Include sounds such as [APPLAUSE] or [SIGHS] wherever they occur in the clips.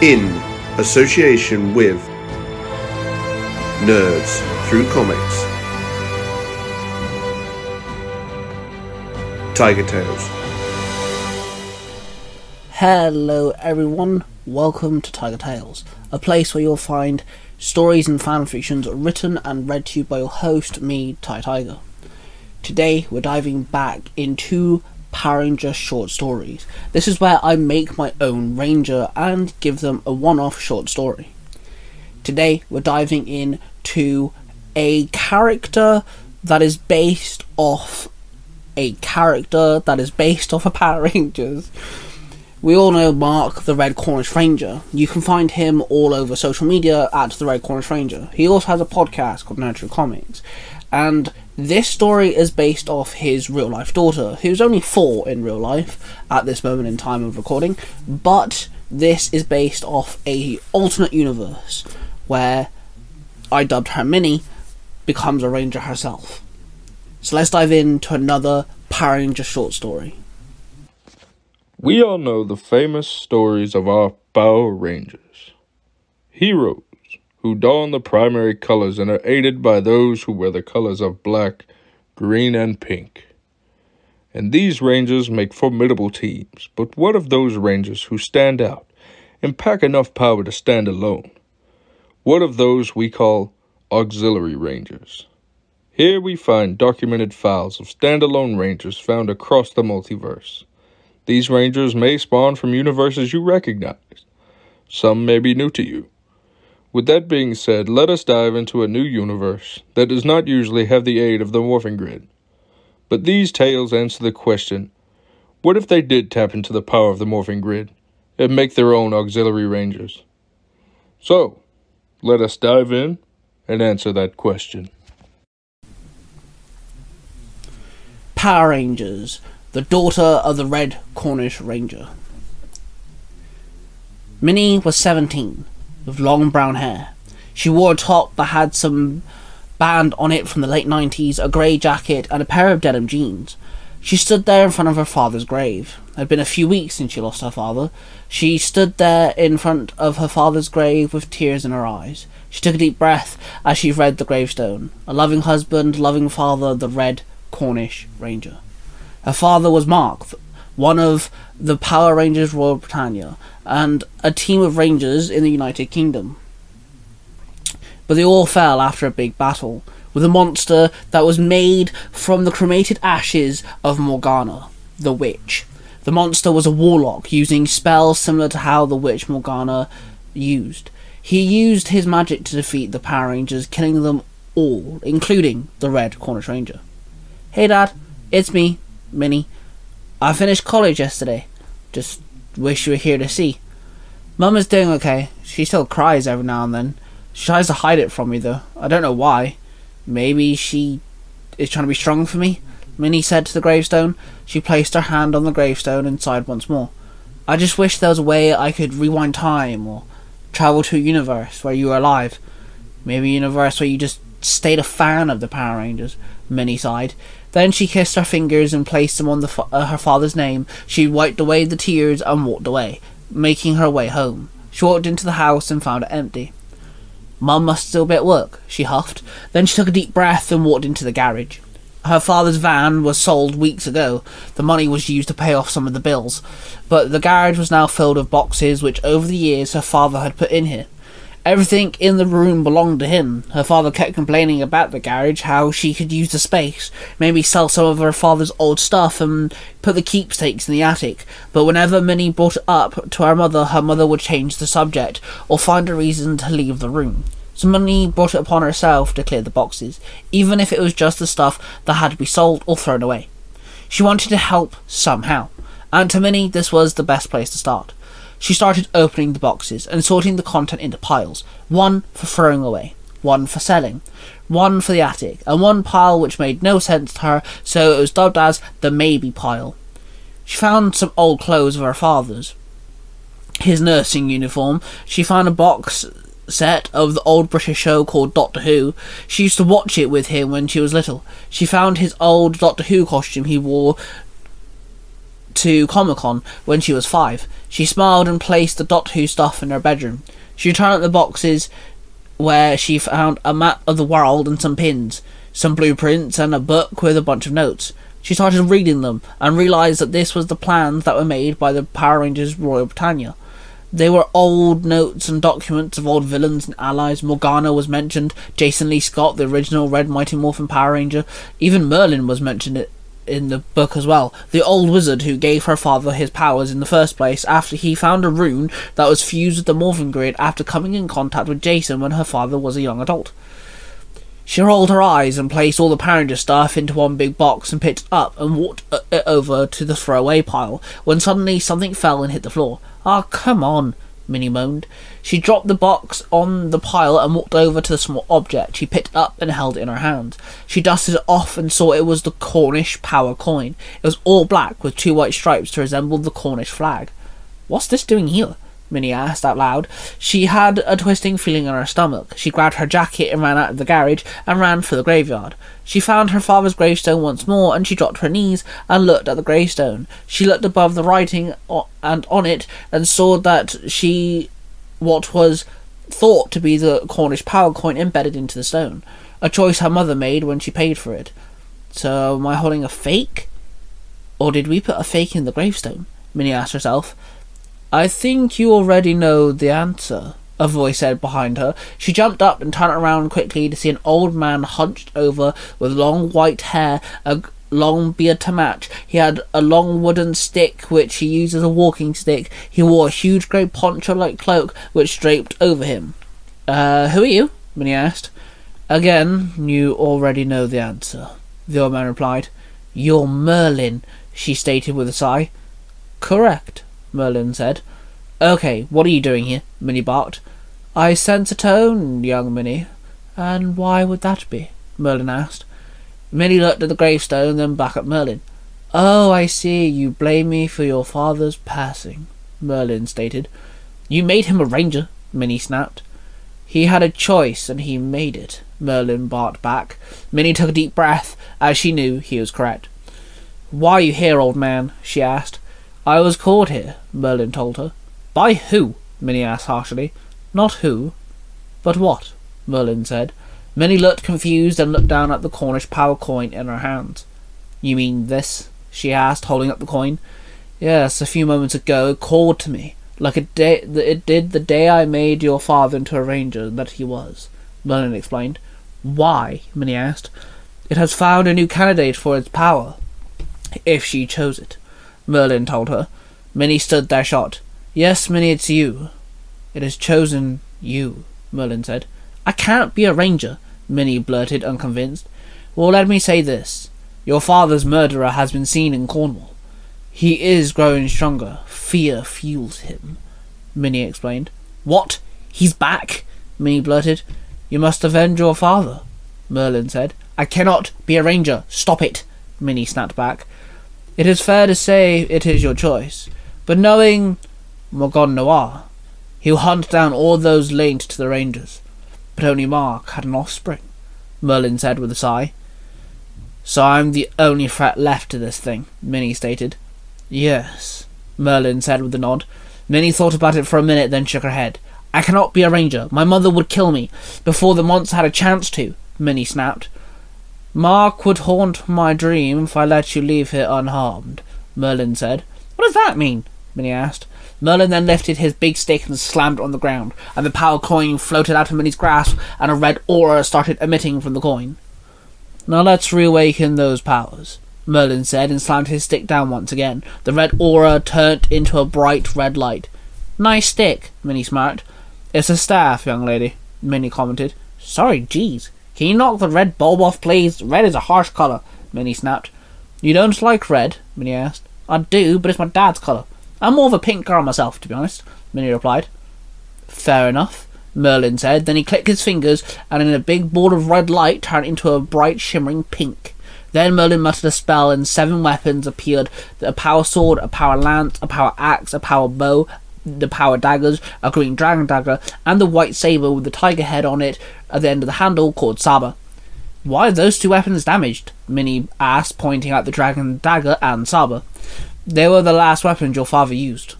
in association with Nerds Through Comics. Tiger Tales. Hello, everyone. Welcome to Tiger Tales, a place where you'll find stories and fan fictions written and read to you by your host, me, Ty Tiger. Today, we're diving back into Power Ranger short stories. This is where I make my own Ranger and give them a one off short story. Today, we're diving in to a character that is based off a character that is based off of Power Rangers. We all know Mark, the Red Cornish Ranger. You can find him all over social media at the Red Cornish Ranger. He also has a podcast called Nurture Comics. And this story is based off his real life daughter, who's only four in real life at this moment in time of recording, but this is based off a alternate universe where I dubbed her Minnie becomes a ranger herself. So let's dive into another Power Ranger short story. We all know the famous stories of our Power Rangers. Heroes who don the primary colors and are aided by those who wear the colors of black, green, and pink. And these Rangers make formidable teams, but what of those Rangers who stand out and pack enough power to stand alone? What of those we call auxiliary Rangers? Here we find documented files of standalone Rangers found across the multiverse. These Rangers may spawn from universes you recognize. Some may be new to you. With that being said, let us dive into a new universe that does not usually have the aid of the morphing grid. But these tales answer the question what if they did tap into the power of the morphing grid and make their own auxiliary rangers? So, let us dive in and answer that question. Power Rangers, the daughter of the Red Cornish Ranger. Minnie was 17, with long brown hair. She wore a top that had some band on it from the late 90s, a grey jacket, and a pair of denim jeans. She stood there in front of her father's grave. It had been a few weeks since she lost her father. She stood there in front of her father's grave with tears in her eyes. She took a deep breath as she read the gravestone. A loving husband, loving father, the Red Cornish Ranger. Her father was Mark, one of the Power Rangers Royal Britannia, and a team of Rangers in the United Kingdom. But they all fell after a big battle with a monster that was made from the cremated ashes of Morgana, the witch. The monster was a warlock using spells similar to how the witch Morgana used. He used his magic to defeat the Power Rangers, killing them all, including the Red Cornish Ranger. Hey Dad, it's me, Minnie. I finished college yesterday. Just wish you were here to see. Mum is doing okay. She still cries every now and then. She tries to hide it from me though. I don't know why. Maybe she is trying to be strong for me. Minnie said to the gravestone. She placed her hand on the gravestone and sighed once more. I just wish there was a way I could rewind time or travel to a universe where you were alive. Maybe a universe where you just stayed a fan of the Power Rangers. Minnie sighed. Then she kissed her fingers and placed them on the fa- uh, her father's name. She wiped away the tears and walked away, making her way home. She walked into the house and found it empty. Mum must still be at work, she huffed. Then she took a deep breath and walked into the garage. Her father's van was sold weeks ago. The money was used to pay off some of the bills. But the garage was now filled with boxes which over the years her father had put in here. Everything in the room belonged to him. Her father kept complaining about the garage, how she could use the space, maybe sell some of her father's old stuff and put the keepsakes in the attic. But whenever Minnie brought it up to her mother, her mother would change the subject or find a reason to leave the room. So Minnie brought it upon herself to clear the boxes, even if it was just the stuff that had to be sold or thrown away. She wanted to help somehow, and to Minnie this was the best place to start. She started opening the boxes and sorting the content into piles one for throwing away, one for selling, one for the attic, and one pile which made no sense to her, so it was dubbed as the maybe pile. She found some old clothes of her father's. His nursing uniform. She found a box set of the old British show called Doctor Who. She used to watch it with him when she was little. She found his old Doctor Who costume he wore to Comic Con when she was five. She smiled and placed the Doctor Who stuff in her bedroom. She returned up the boxes where she found a map of the world and some pins, some blueprints, and a book with a bunch of notes. She started reading them and realized that this was the plans that were made by the Power Rangers Royal Britannia. They were old notes and documents of old villains and allies. Morgana was mentioned, Jason Lee Scott, the original Red Mighty Morphin Power Ranger. Even Merlin was mentioned in the book as well. The old wizard who gave her father his powers in the first place after he found a rune that was fused with the Morphin Grid after coming in contact with Jason when her father was a young adult. She rolled her eyes and placed all the Power Ranger stuff into one big box and picked it up and walked uh, it over to the throwaway pile when suddenly something fell and hit the floor. Ah, oh, come on, Minnie moaned. She dropped the box on the pile and walked over to the small object. She picked it up and held it in her hand. She dusted it off and saw it was the Cornish power coin. It was all black with two white stripes to resemble the Cornish flag. What's this doing here? Minnie asked out loud. She had a twisting feeling in her stomach. She grabbed her jacket and ran out of the garage and ran for the graveyard. She found her father's gravestone once more and she dropped her knees and looked at the gravestone. She looked above the writing and on it and saw that she what was thought to be the Cornish power coin embedded into the stone. A choice her mother made when she paid for it. So am I holding a fake? Or did we put a fake in the gravestone? Minnie asked herself. I think you already know the answer, a voice said behind her. She jumped up and turned around quickly to see an old man hunched over with long white hair, a long beard to match. He had a long wooden stick which he used as a walking stick. He wore a huge grey poncho like cloak which draped over him. Uh, who are you? Minnie asked. Again, you already know the answer, the old man replied. You're Merlin, she stated with a sigh. Correct, Merlin said. Okay, what are you doing here? Minnie barked. I sense a tone, young Minnie. And why would that be? Merlin asked. Minnie looked at the gravestone, then back at Merlin. Oh, I see. You blame me for your father's passing, Merlin stated. You made him a ranger, Minnie snapped. He had a choice, and he made it, Merlin barked back. Minnie took a deep breath, as she knew he was correct. Why are you here, old man? she asked. I was called here, Merlin told her. By who? Minnie asked harshly. Not who, but what, Merlin said. Minnie looked confused and looked down at the Cornish power coin in her hand. You mean this? she asked, holding up the coin. Yes, a few moments ago it called to me, like it, day, it did the day I made your father into a ranger that he was, Merlin explained. Why? Minnie asked. It has found a new candidate for its power, if she chose it. Merlin told her. Minnie stood there shot. Yes, Minnie, it's you. It has chosen you, Merlin said. I can't be a ranger, Minnie blurted, unconvinced. Well, let me say this. Your father's murderer has been seen in Cornwall. He is growing stronger. Fear fuels him, Minnie explained. What? He's back? Minnie blurted. You must avenge your father, Merlin said. I cannot be a ranger. Stop it, Minnie snapped back. It is fair to say it is your choice, but knowing Morgan Noir, he'll hunt down all those linked to the Rangers. But only Mark had an offspring, Merlin said with a sigh. So I'm the only threat left to this thing, Minnie stated. Yes, Merlin said with a nod. Minnie thought about it for a minute, then shook her head. I cannot be a ranger. My mother would kill me before the monster had a chance to, Minnie snapped. Mark would haunt my dream if I let you leave here unharmed, Merlin said. What does that mean? Minnie asked. Merlin then lifted his big stick and slammed it on the ground, and the power coin floated out of Minnie's grasp, and a red aura started emitting from the coin. Now let's reawaken those powers, Merlin said, and slammed his stick down once again. The red aura turned into a bright red light. Nice stick, Minnie smirked. It's a staff, young lady, Minnie commented. Sorry, jeez. Can you knock the red bulb off, please? Red is a harsh colour, Minnie snapped. You don't like red? Minnie asked. I do, but it's my dad's colour. I'm more of a pink girl myself, to be honest, Minnie replied. Fair enough, Merlin said. Then he clicked his fingers, and in a big ball of red light turned into a bright, shimmering pink. Then Merlin muttered a spell, and seven weapons appeared a power sword, a power lance, a power axe, a power bow, the power daggers, a green dragon dagger, and the white saber with the tiger head on it at the end of the handle called Saba. Why are those two weapons damaged? Minnie asked, pointing at the dragon dagger and saber. They were the last weapons your father used.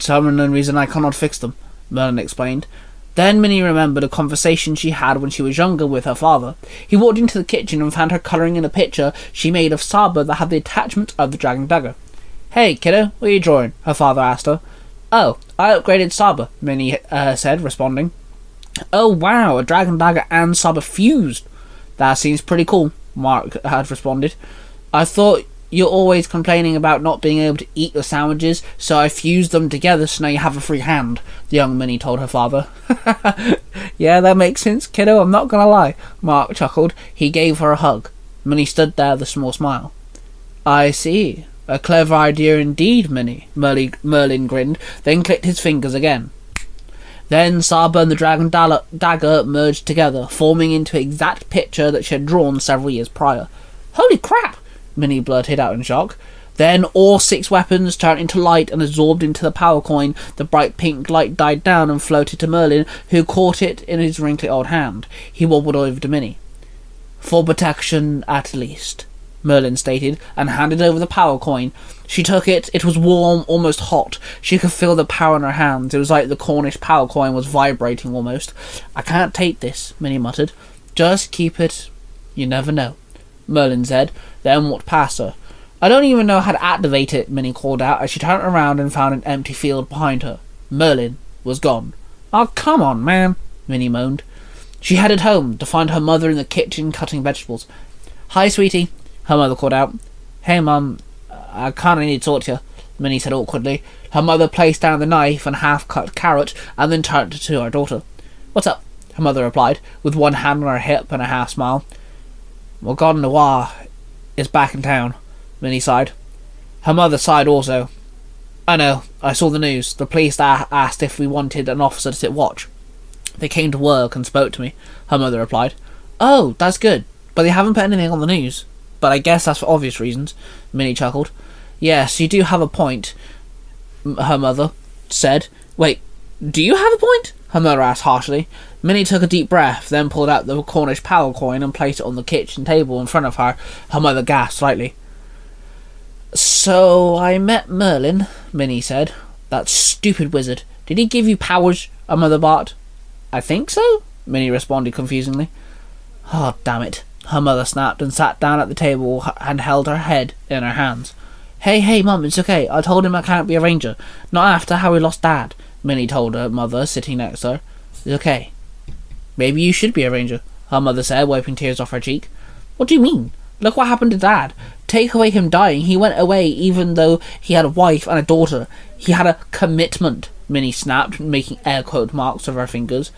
Some unknown reason I cannot fix them, Merlin explained. Then Minnie remembered a conversation she had when she was younger with her father. He walked into the kitchen and found her colouring in a picture she made of Saba that had the attachment of the dragon dagger. Hey, kiddo, what are you drawing? her father asked her. Oh, I upgraded Saba, Minnie uh, said, responding. Oh wow, a dragon dagger and Saba fused. That seems pretty cool, Mark had responded. I thought you're always complaining about not being able to eat your sandwiches, so I fused them together so now you have a free hand, the young Minnie told her father. [LAUGHS] yeah, that makes sense, kiddo, I'm not gonna lie, Mark chuckled. He gave her a hug. Minnie stood there with a small smile. I see. A clever idea indeed, Minnie, Merlin, Merlin grinned, then clicked his fingers again. Then Saba and the dragon dagger merged together, forming into exact picture that she had drawn several years prior. Holy crap! Minnie blurted out in shock. Then all six weapons turned into light and absorbed into the power coin. The bright pink light died down and floated to Merlin, who caught it in his wrinkly old hand. He wobbled over to Minnie. For protection, at least, Merlin stated, and handed over the power coin. She took it. It was warm, almost hot. She could feel the power in her hands. It was like the Cornish power coin was vibrating almost. I can't take this, Minnie muttered. Just keep it. You never know. Merlin said, then walked past her. I don't even know how to activate it, Minnie called out as she turned around and found an empty field behind her. Merlin was gone. Oh, come on, man, Minnie moaned. She headed home to find her mother in the kitchen cutting vegetables. Hi, sweetie, her mother called out. Hey, Mum, I kinda need to talk to you, Minnie said awkwardly. Her mother placed down the knife and half-cut carrot and then turned to her daughter. What's up? Her mother replied, with one hand on her hip and a half smile. Well, God Noir is back in town, Minnie sighed. Her mother sighed also. I know, I saw the news. The police asked if we wanted an officer to sit watch. They came to work and spoke to me, her mother replied. Oh, that's good, but they haven't put anything on the news. But I guess that's for obvious reasons, Minnie chuckled. Yes, you do have a point, her mother said. Wait, do you have a point? Her mother asked harshly. Minnie took a deep breath, then pulled out the Cornish power coin and placed it on the kitchen table in front of her. Her mother gasped slightly. So I met Merlin, Minnie said. That stupid wizard. Did he give you powers? Her mother barked. I think so, Minnie responded confusingly. Oh, damn it. Her mother snapped and sat down at the table and held her head in her hands. Hey, hey, Mum, it's okay. I told him I can't be a ranger. Not after how we lost Dad, Minnie told her mother, sitting next to her. It's okay. Maybe you should be a ranger, her mother said, wiping tears off her cheek. What do you mean? Look what happened to Dad. Take away him dying, he went away even though he had a wife and a daughter. He had a commitment, Minnie snapped, making air quote marks with her fingers.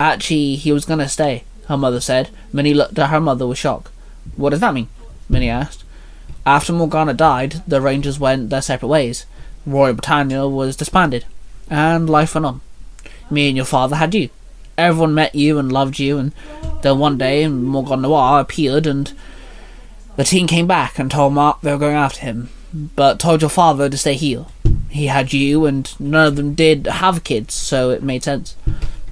Actually, he was gonna stay, her mother said. Minnie looked at her mother with shock. What does that mean? Minnie asked. After Morgana died, the Rangers went their separate ways. Royal Britannia was disbanded, and life went on. Me and your father had you everyone met you and loved you, and then one day Morgan Noir appeared, and the team came back and told Mark they were going after him, but told your father to stay here. He had you, and none of them did have kids, so it made sense.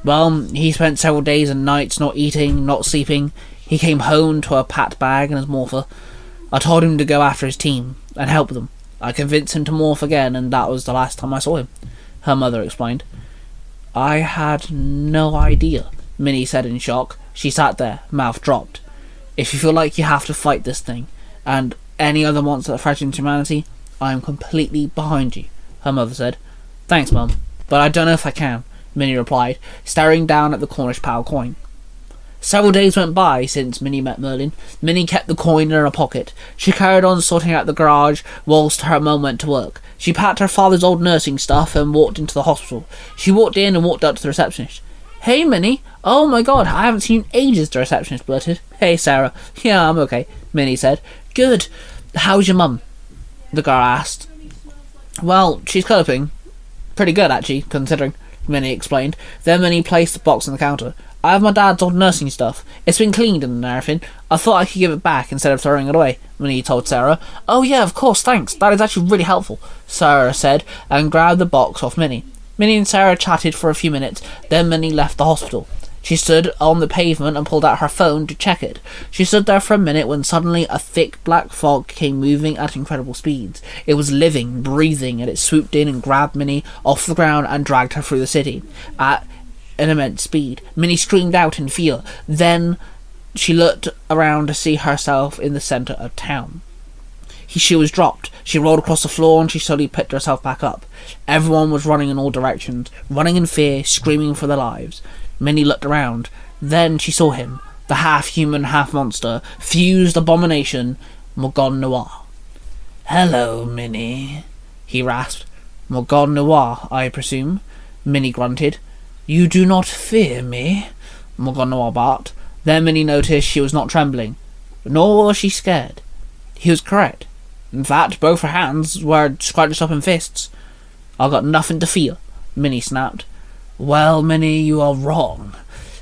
Well, he spent several days and nights not eating, not sleeping. He came home to a pat bag and his morpher. I told him to go after his team and help them. I convinced him to morph again, and that was the last time I saw him, her mother explained. I had no idea, Minnie said in shock. She sat there, mouth dropped. If you feel like you have to fight this thing, and any other monster that threatens humanity, I am completely behind you, her mother said. Thanks, Mum, but I don't know if I can, Minnie replied, staring down at the Cornish power coin. Several days went by since Minnie met Merlin. Minnie kept the coin in her pocket. She carried on sorting out the garage whilst her mum went to work. She packed her father's old nursing stuff and walked into the hospital. She walked in and walked up to the receptionist. Hey, Minnie. Oh my god, I haven't seen ages, the receptionist blurted. Hey, Sarah. Yeah, I'm okay, Minnie said. Good. How's your mum? The girl asked. Well, she's coping. Pretty good, actually, considering, Minnie explained. Then Minnie placed the box on the counter. I have my dad's old nursing stuff. It's been cleaned and everything. I thought I could give it back instead of throwing it away, Minnie told Sarah. Oh yeah, of course, thanks. That is actually really helpful, Sarah said, and grabbed the box off Minnie. Minnie and Sarah chatted for a few minutes, then Minnie left the hospital. She stood on the pavement and pulled out her phone to check it. She stood there for a minute when suddenly a thick black fog came moving at incredible speeds. It was living, breathing, and it swooped in and grabbed Minnie off the ground and dragged her through the city at an immense speed. Minnie screamed out in fear. Then she looked around to see herself in the centre of town. She was dropped. She rolled across the floor and she slowly picked herself back up. Everyone was running in all directions, running in fear, screaming for their lives. Minnie looked around. Then she saw him, the half human, half monster, fused abomination, Morgon Noir. Hello, Minnie, he rasped. Morgon Noir, I presume, Minnie grunted. You do not fear me, Morgon Noir barked. Then Minnie noticed she was not trembling, nor was she scared. He was correct. In fact, both her hands were scrunched up in fists. I got nothing to fear, Minnie snapped. Well, Minnie, you are wrong,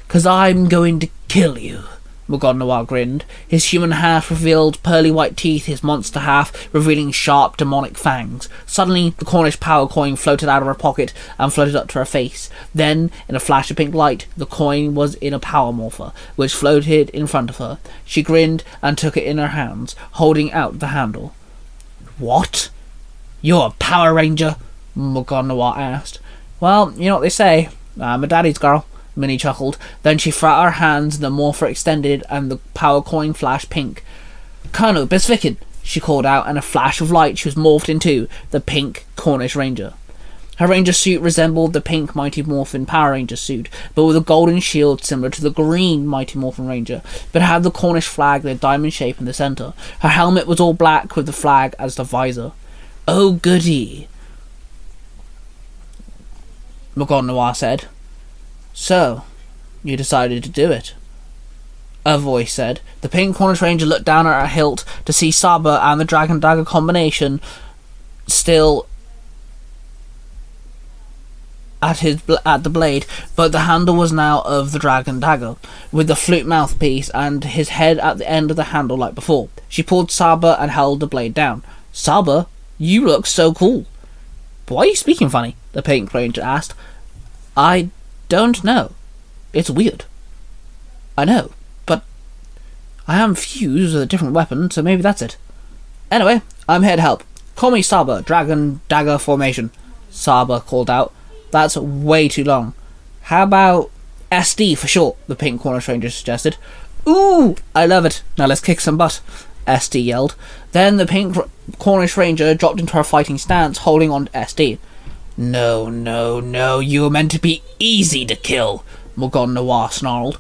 'cause I'm going to kill you. Noir grinned. His human half revealed pearly white teeth, his monster half revealing sharp demonic fangs. Suddenly, the Cornish power coin floated out of her pocket and floated up to her face. Then, in a flash of pink light, the coin was in a power morpher, which floated in front of her. She grinned and took it in her hands, holding out the handle. What? You're a Power Ranger? Noir asked. Well, you know what they say. Ah, I'm a daddy's girl. Minnie chuckled. Then she out her hands, and the morpher extended, and the power coin flashed pink. Kernow bys vyken, she called out, and a flash of light she was morphed into the pink Cornish Ranger. Her ranger suit resembled the pink Mighty Morphin Power Ranger suit, but with a golden shield similar to the green Mighty Morphin Ranger, but had the Cornish flag a diamond shape in the centre. Her helmet was all black with the flag as the visor. Oh goody, Noir said. So, you decided to do it. A voice said. The pink Cornish Ranger looked down at her hilt to see Saba and the Dragon Dagger combination still at his at the blade, but the handle was now of the dragon dagger, with the flute mouthpiece and his head at the end of the handle like before. She pulled Saba and held the blade down. Saba, you look so cool. Why are you speaking funny? The Pink Ranger asked. I don't know. It's weird. I know, but I am fused with a different weapon, so maybe that's it. Anyway, I'm here to help. Call me Saba, Dragon Dagger Formation. Saba called out. That's way too long. How about SD for short? The Pink Cornish Ranger suggested. Ooh, I love it. Now let's kick some butt. SD yelled. Then the Pink Cornish Ranger dropped into her fighting stance, holding on to SD. No, no, no, you were meant to be easy to kill, Morgon Noir snarled.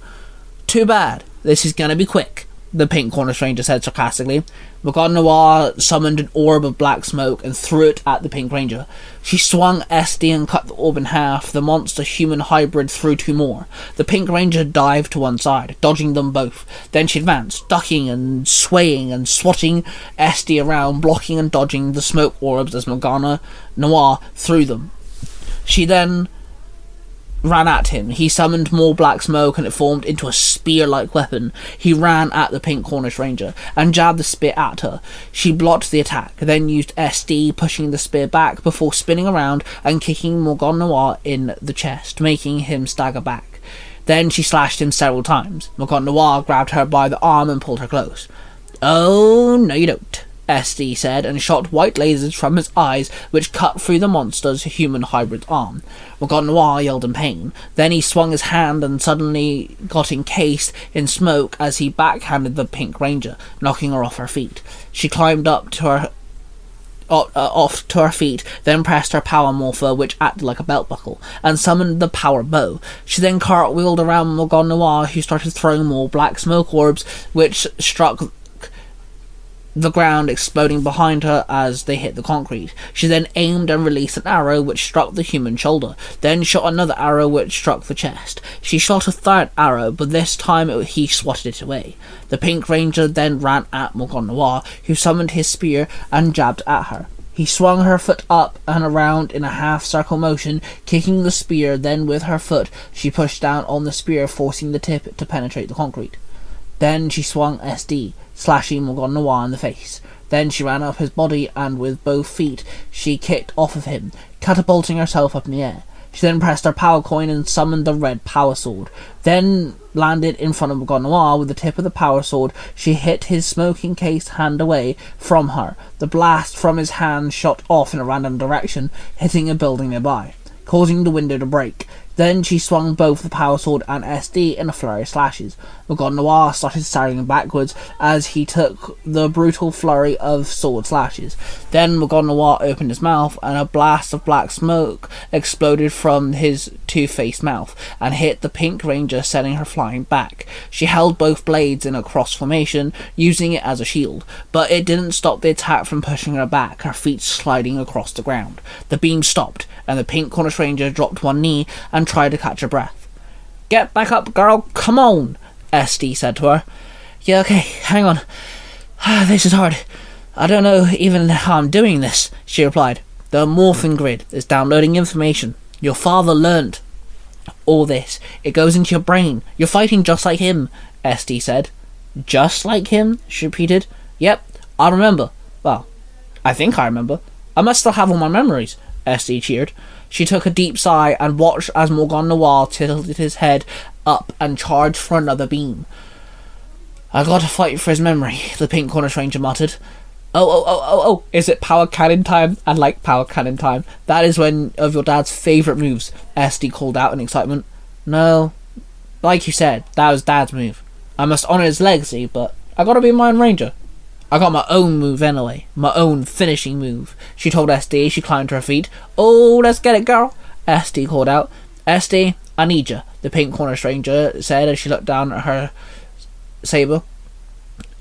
Too bad. This is gonna be quick, the Pink Cornish Ranger said sarcastically. Morgon Noir summoned an orb of black smoke and threw it at the Pink Ranger. She swung SD and cut the orb in half. The monster human hybrid threw two more. The Pink Ranger dived to one side, dodging them both. Then she advanced, ducking and swaying and swatting SD around, blocking and dodging the smoke orbs as Morgana Noir threw them. She then ran at him. He summoned more black smoke and it formed into a spear like weapon. He ran at the pink Cornish Ranger and jabbed the spear at her. She blocked the attack, then used SD, pushing the spear back before spinning around and kicking Morgon Noir in the chest, making him stagger back. Then she slashed him several times. Morgon Noir grabbed her by the arm and pulled her close. Oh, no, you don't. SD said, and shot white lasers from his eyes, which cut through the monster's human hybrid arm. Morgon Noir yelled in pain. Then he swung his hand and suddenly got encased in smoke as he backhanded the Pink Ranger, knocking her off her feet. She climbed up to her uh, off to her feet, then pressed her power morpher, which acted like a belt buckle, and summoned the power bow. She then cartwheeled around Morgon Noir, who started throwing more black smoke orbs, which struck the ground exploding behind her as they hit the concrete. She then aimed and released an arrow which struck the human shoulder, then shot another arrow which struck the chest. She shot a third arrow, but this time it, he swatted it away. The Pink Ranger then ran at Morgon Noir, who summoned his spear and jabbed at her. He swung her foot up and around in a half circle motion, kicking the spear, then with her foot she pushed down on the spear, forcing the tip to penetrate the concrete. Then she swung SD, slashing Morgon Noir in the face. Then she ran up his body and with both feet she kicked off of him, catapulting herself up in the air. She then pressed her power coin and summoned the red power sword. Then landed in front of Morgon Noir with the tip of the power sword. She hit his smoking cased hand away from her. The blast from his hand shot off in a random direction, hitting a building nearby, causing the window to break. Then she swung both the power sword and SD in a flurry of slashes. Morgon Noir started staggering backwards as he took the brutal flurry of sword slashes. Then Morgon Noir opened his mouth and a blast of black smoke exploded from his two-faced mouth and hit the Pink Ranger, sending her flying back. She held both blades in a cross formation, using it as a shield, but it didn't stop the attack from pushing her back, her feet sliding across the ground. The beam stopped, and the Pink Cornish Ranger dropped one knee and tried to catch her breath. Get back up, girl, come on, SD said to her. Yeah, okay, hang on. [SIGHS] This is hard. I don't know even how I'm doing this, she replied. The morphing grid is downloading information. Your father learned all this. It goes into your brain. You're fighting just like him, SD said. Just like him? she repeated. Yep, I remember. Well, I think I remember. I must still have all my memories, SD cheered. She took a deep sigh and watched as Morgan Noir tilted his head up and charged for another beam. I gotta fight for his memory, the Pink Cornish Ranger muttered. Oh, oh, oh, oh, oh, is it power cannon time? I like power cannon time. That is one of your dad's favourite moves, SD called out in excitement. No, like you said, that was dad's move. I must honour his legacy, but I gotta be my own ranger. I got my own move anyway. My own finishing move. She told SD she climbed to her feet. Oh, let's get it, girl. SD called out. SD, I need you, the pink Cornish Ranger said as she looked down at her saber.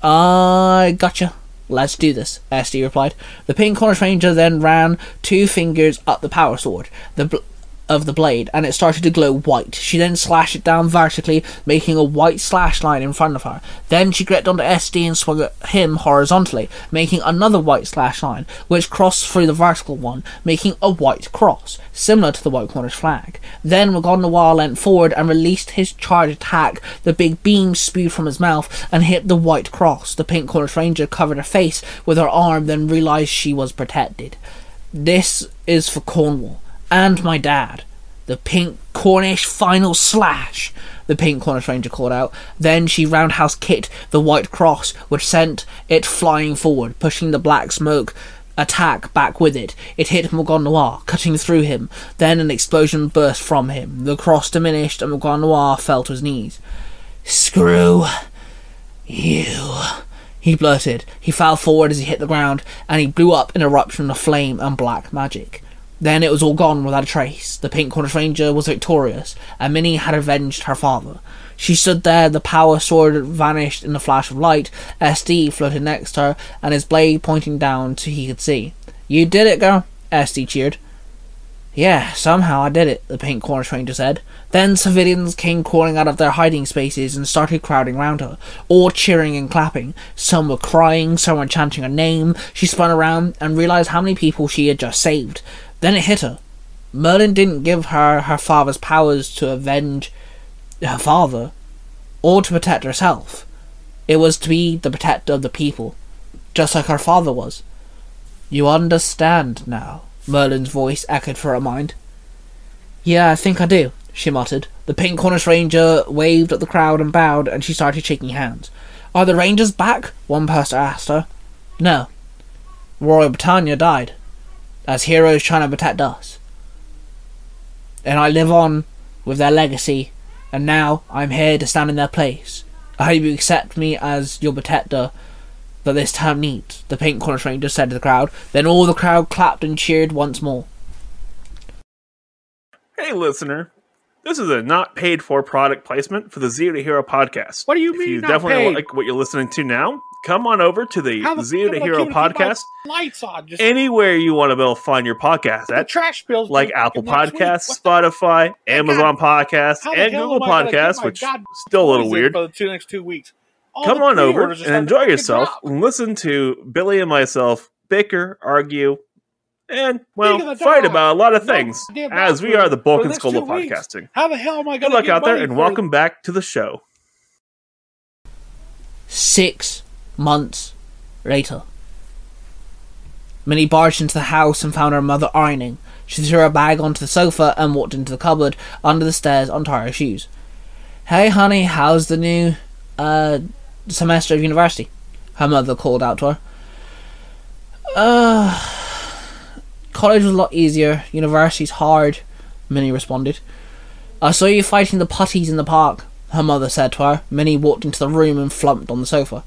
I gotcha. Let's do this, SD replied. The pink Cornish Ranger then ran two fingers up the power sword. The of the blade and it started to glow white. She then slashed it down vertically, making a white slash line in front of her. Then she gripped onto SD and swung at him horizontally, making another white slash line, which crossed through the vertical one, making a white cross, similar to the White Cornish flag. Then Morgon Noir leant forward and released his charge attack. The big beam spewed from his mouth and hit the white cross. The pink Cornish Ranger covered her face with her arm, then realized she was protected. This is for Cornwall and my dad. The pink Cornish final slash, the pink Cornish Ranger called out. Then she roundhouse kicked the white cross, which sent it flying forward, pushing the black smoke attack back with it. It hit Morgan Noir, cutting through him. Then an explosion burst from him. The cross diminished, and Morgan Noir fell to his knees. Screw you, he blurted. He fell forward as he hit the ground, and he blew up in eruption of flame and black magic. Then it was all gone without a trace. The Pink Cornish Ranger was victorious, and Minnie had avenged her father. She stood there, the power sword vanished in a flash of light. SD floated next to her, and his blade pointing down so he could see. You did it, girl, SD cheered. Yeah, somehow I did it, the Pink Cornish Ranger said. Then civilians came crawling out of their hiding spaces and started crowding round her, all cheering and clapping. Some were crying, some were chanting her name. She spun around and realized how many people she had just saved. Then it hit her. Merlin didn't give her her father's powers to avenge her father, or to protect herself. It was to be the protector of the people, just like her father was. You understand now, Merlin's voice echoed through her mind. Yeah, I think I do, she muttered. The pink Cornish Ranger waved at the crowd and bowed, and she started shaking hands. Are the Rangers back? One person asked her. No. Royal Britannia died as heroes trying to protect us. And I live on with their legacy, and now I'm here to stand in their place. I hope you accept me as your protector that this town needs, the Pink corner Cornish Ranger said to the crowd. Then all the crowd clapped and cheered once more. Hey, listener. This is a not paid for product placement for the Zero to Hero podcast. What do you if mean you definitely paid? like what you're listening to now, come on over to the the Zero to Hero keeping- keep my podcast. Lights on. Just Anywhere you want to be able to find your podcast at, trash bills. like Apple. Podcasts, the- Spotify, Amazon Podcasts, and Google am I gonna keep Podcasts, which God still a little weird. For the two next two weeks. All Come on over and enjoy yourself. drop. Listen to Billy and myself bicker, argue, and well, Speak of the fight about a lot of things. goddamn As we are the for bulk the and next of weeks. podcasting. How the hell am I Good going to good luck get out there, and for- welcome back to the show. Six months later. Minnie barged into the house and found her mother ironing. She threw her bag onto the sofa and walked into the cupboard under the stairs untie her shoes. Hey, honey, how's the new uh, semester of university? Her mother called out to her. Uh, college was a lot easier. University's hard, Minnie responded. I saw you fighting the putties in the park, her mother said to her. Minnie walked into the room and flumped on the sofa.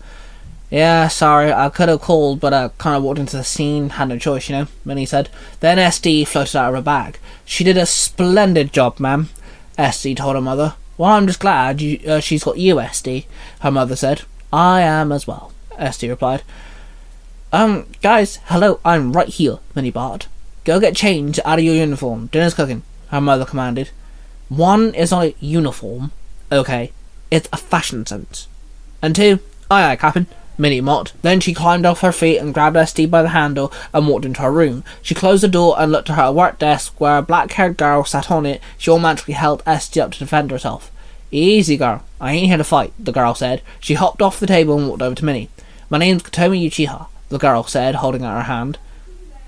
Yeah, sorry, I could have called, but I kind of walked into the scene, had no choice, you know, Minnie said. Then SD floated out of her bag. She did a splendid job, ma'am, SD told her mother. Well, I'm just glad you, uh, she's got you, SD, her mother said. I am as well, SD replied. Um, guys, hello, I'm right here, Minnie barked. Go get changed out of your uniform. Dinner's cooking, her mother commanded. One is not a uniform, okay, it's a fashion sense. And two, aye aye, Captain, Minnie mocked. Then she climbed off her feet and grabbed SD by the handle and walked into her room. She closed the door and looked at her work desk where a black haired girl sat on it. She automatically held SD up to defend herself. Easy, girl. I ain't here to fight, the girl said. She hopped off the table and walked over to Minnie. My name's Katomi Uchiha, the girl said, holding out her hand.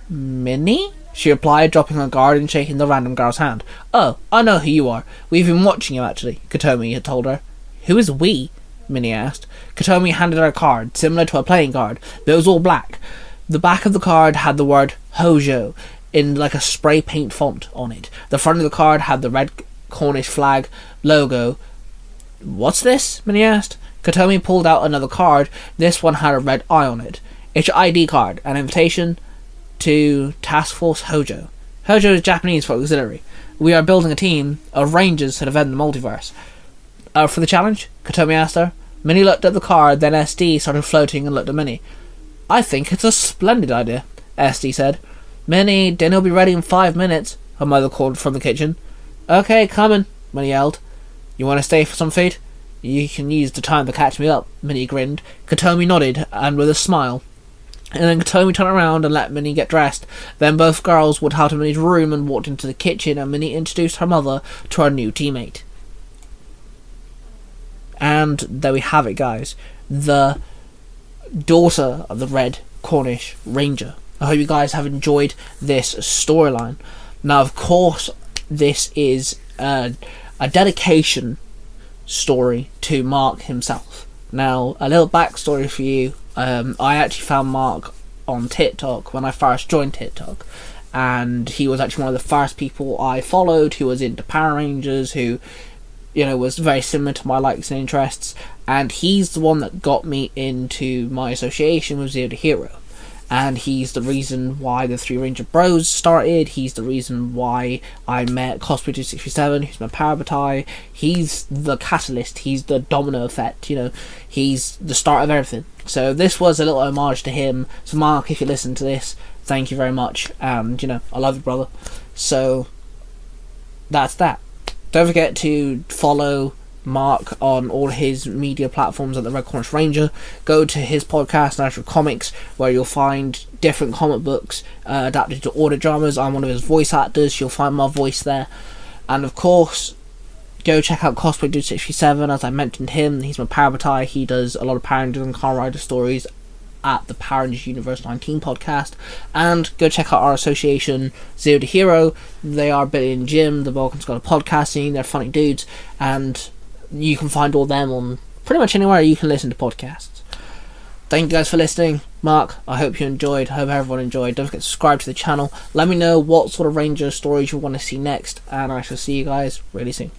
Minnie? She replied, dropping her guard and shaking the random girl's hand. Oh, I know who you are. We've been watching you, actually, Katomi had told her. Who is we? Minnie asked. Katomi handed her a card, similar to a playing card, but it was all black. The back of the card had the word Hojo in like a spray paint font on it. The front of the card had the red Cornish flag logo. What's this? Minnie asked. Katomi pulled out another card. This one had a red eye on it. It's your ID card, an invitation to Task Force Hojo. Hojo is Japanese for auxiliary. We are building a team of rangers to defend the multiverse. Uh, for the challenge? Katomi asked her. Minnie looked at the card, then SD started floating and looked at Minnie. I think it's a splendid idea, SD said. Minnie, dinner'll be ready in five minutes, her mother called from the kitchen. Okay, coming, Minnie yelled. You want to stay for some food? You can use the time to catch me up, Minnie grinned. Katomi nodded, and with a smile. And then Katomi turned around and let Minnie get dressed. Then both girls walked out of Minnie's room and walked into the kitchen, and Minnie introduced her mother to her new teammate. And there we have it, guys. The daughter of the Red Cornish Ranger. I hope you guys have enjoyed this storyline. Now, of course, this is a, a dedication story to Mark himself. Now, a little backstory for you. Um, I actually found Mark on TikTok when I first joined TikTok, and he was actually one of the first people I followed who was into Power Rangers, who you know, was very similar to my likes and interests, and he's the one that got me into my association with Zero to Hero. And he's the reason why the Three Ranger Bros started. He's the reason why I met Cosplay 267, who's my Parabatai. He's the catalyst. He's the domino effect. You know, he's the start of everything. So this was a little homage to him. So Mark, if you listen to this, thank you very much. And you know, I love you, brother. So that's that. Don't forget to follow Mark on all his media platforms at the Red Cornish Ranger. Go to his podcast, Natural Comics, where you'll find different comic books uh, adapted to audio dramas. I'm one of his voice actors. You'll find my voice there. And of course, go check out Cosplay Dude 67. As I mentioned him, he's my Parabatai. He does a lot of Power and Kamen Rider stories at the Power Rangers Universe 19 podcast. And go check out our association, Zero to Hero. They are Billy and Jim, the Balkans Balkan Scholar podcasting. They're funny dudes. And you can find all them on pretty much anywhere you can listen to podcasts. Thank you guys for listening. Mark, I hope you enjoyed. I hope everyone enjoyed. Don't forget to subscribe to the channel. Let me know what sort of Ranger stories you want to see next. And I shall see you guys really soon.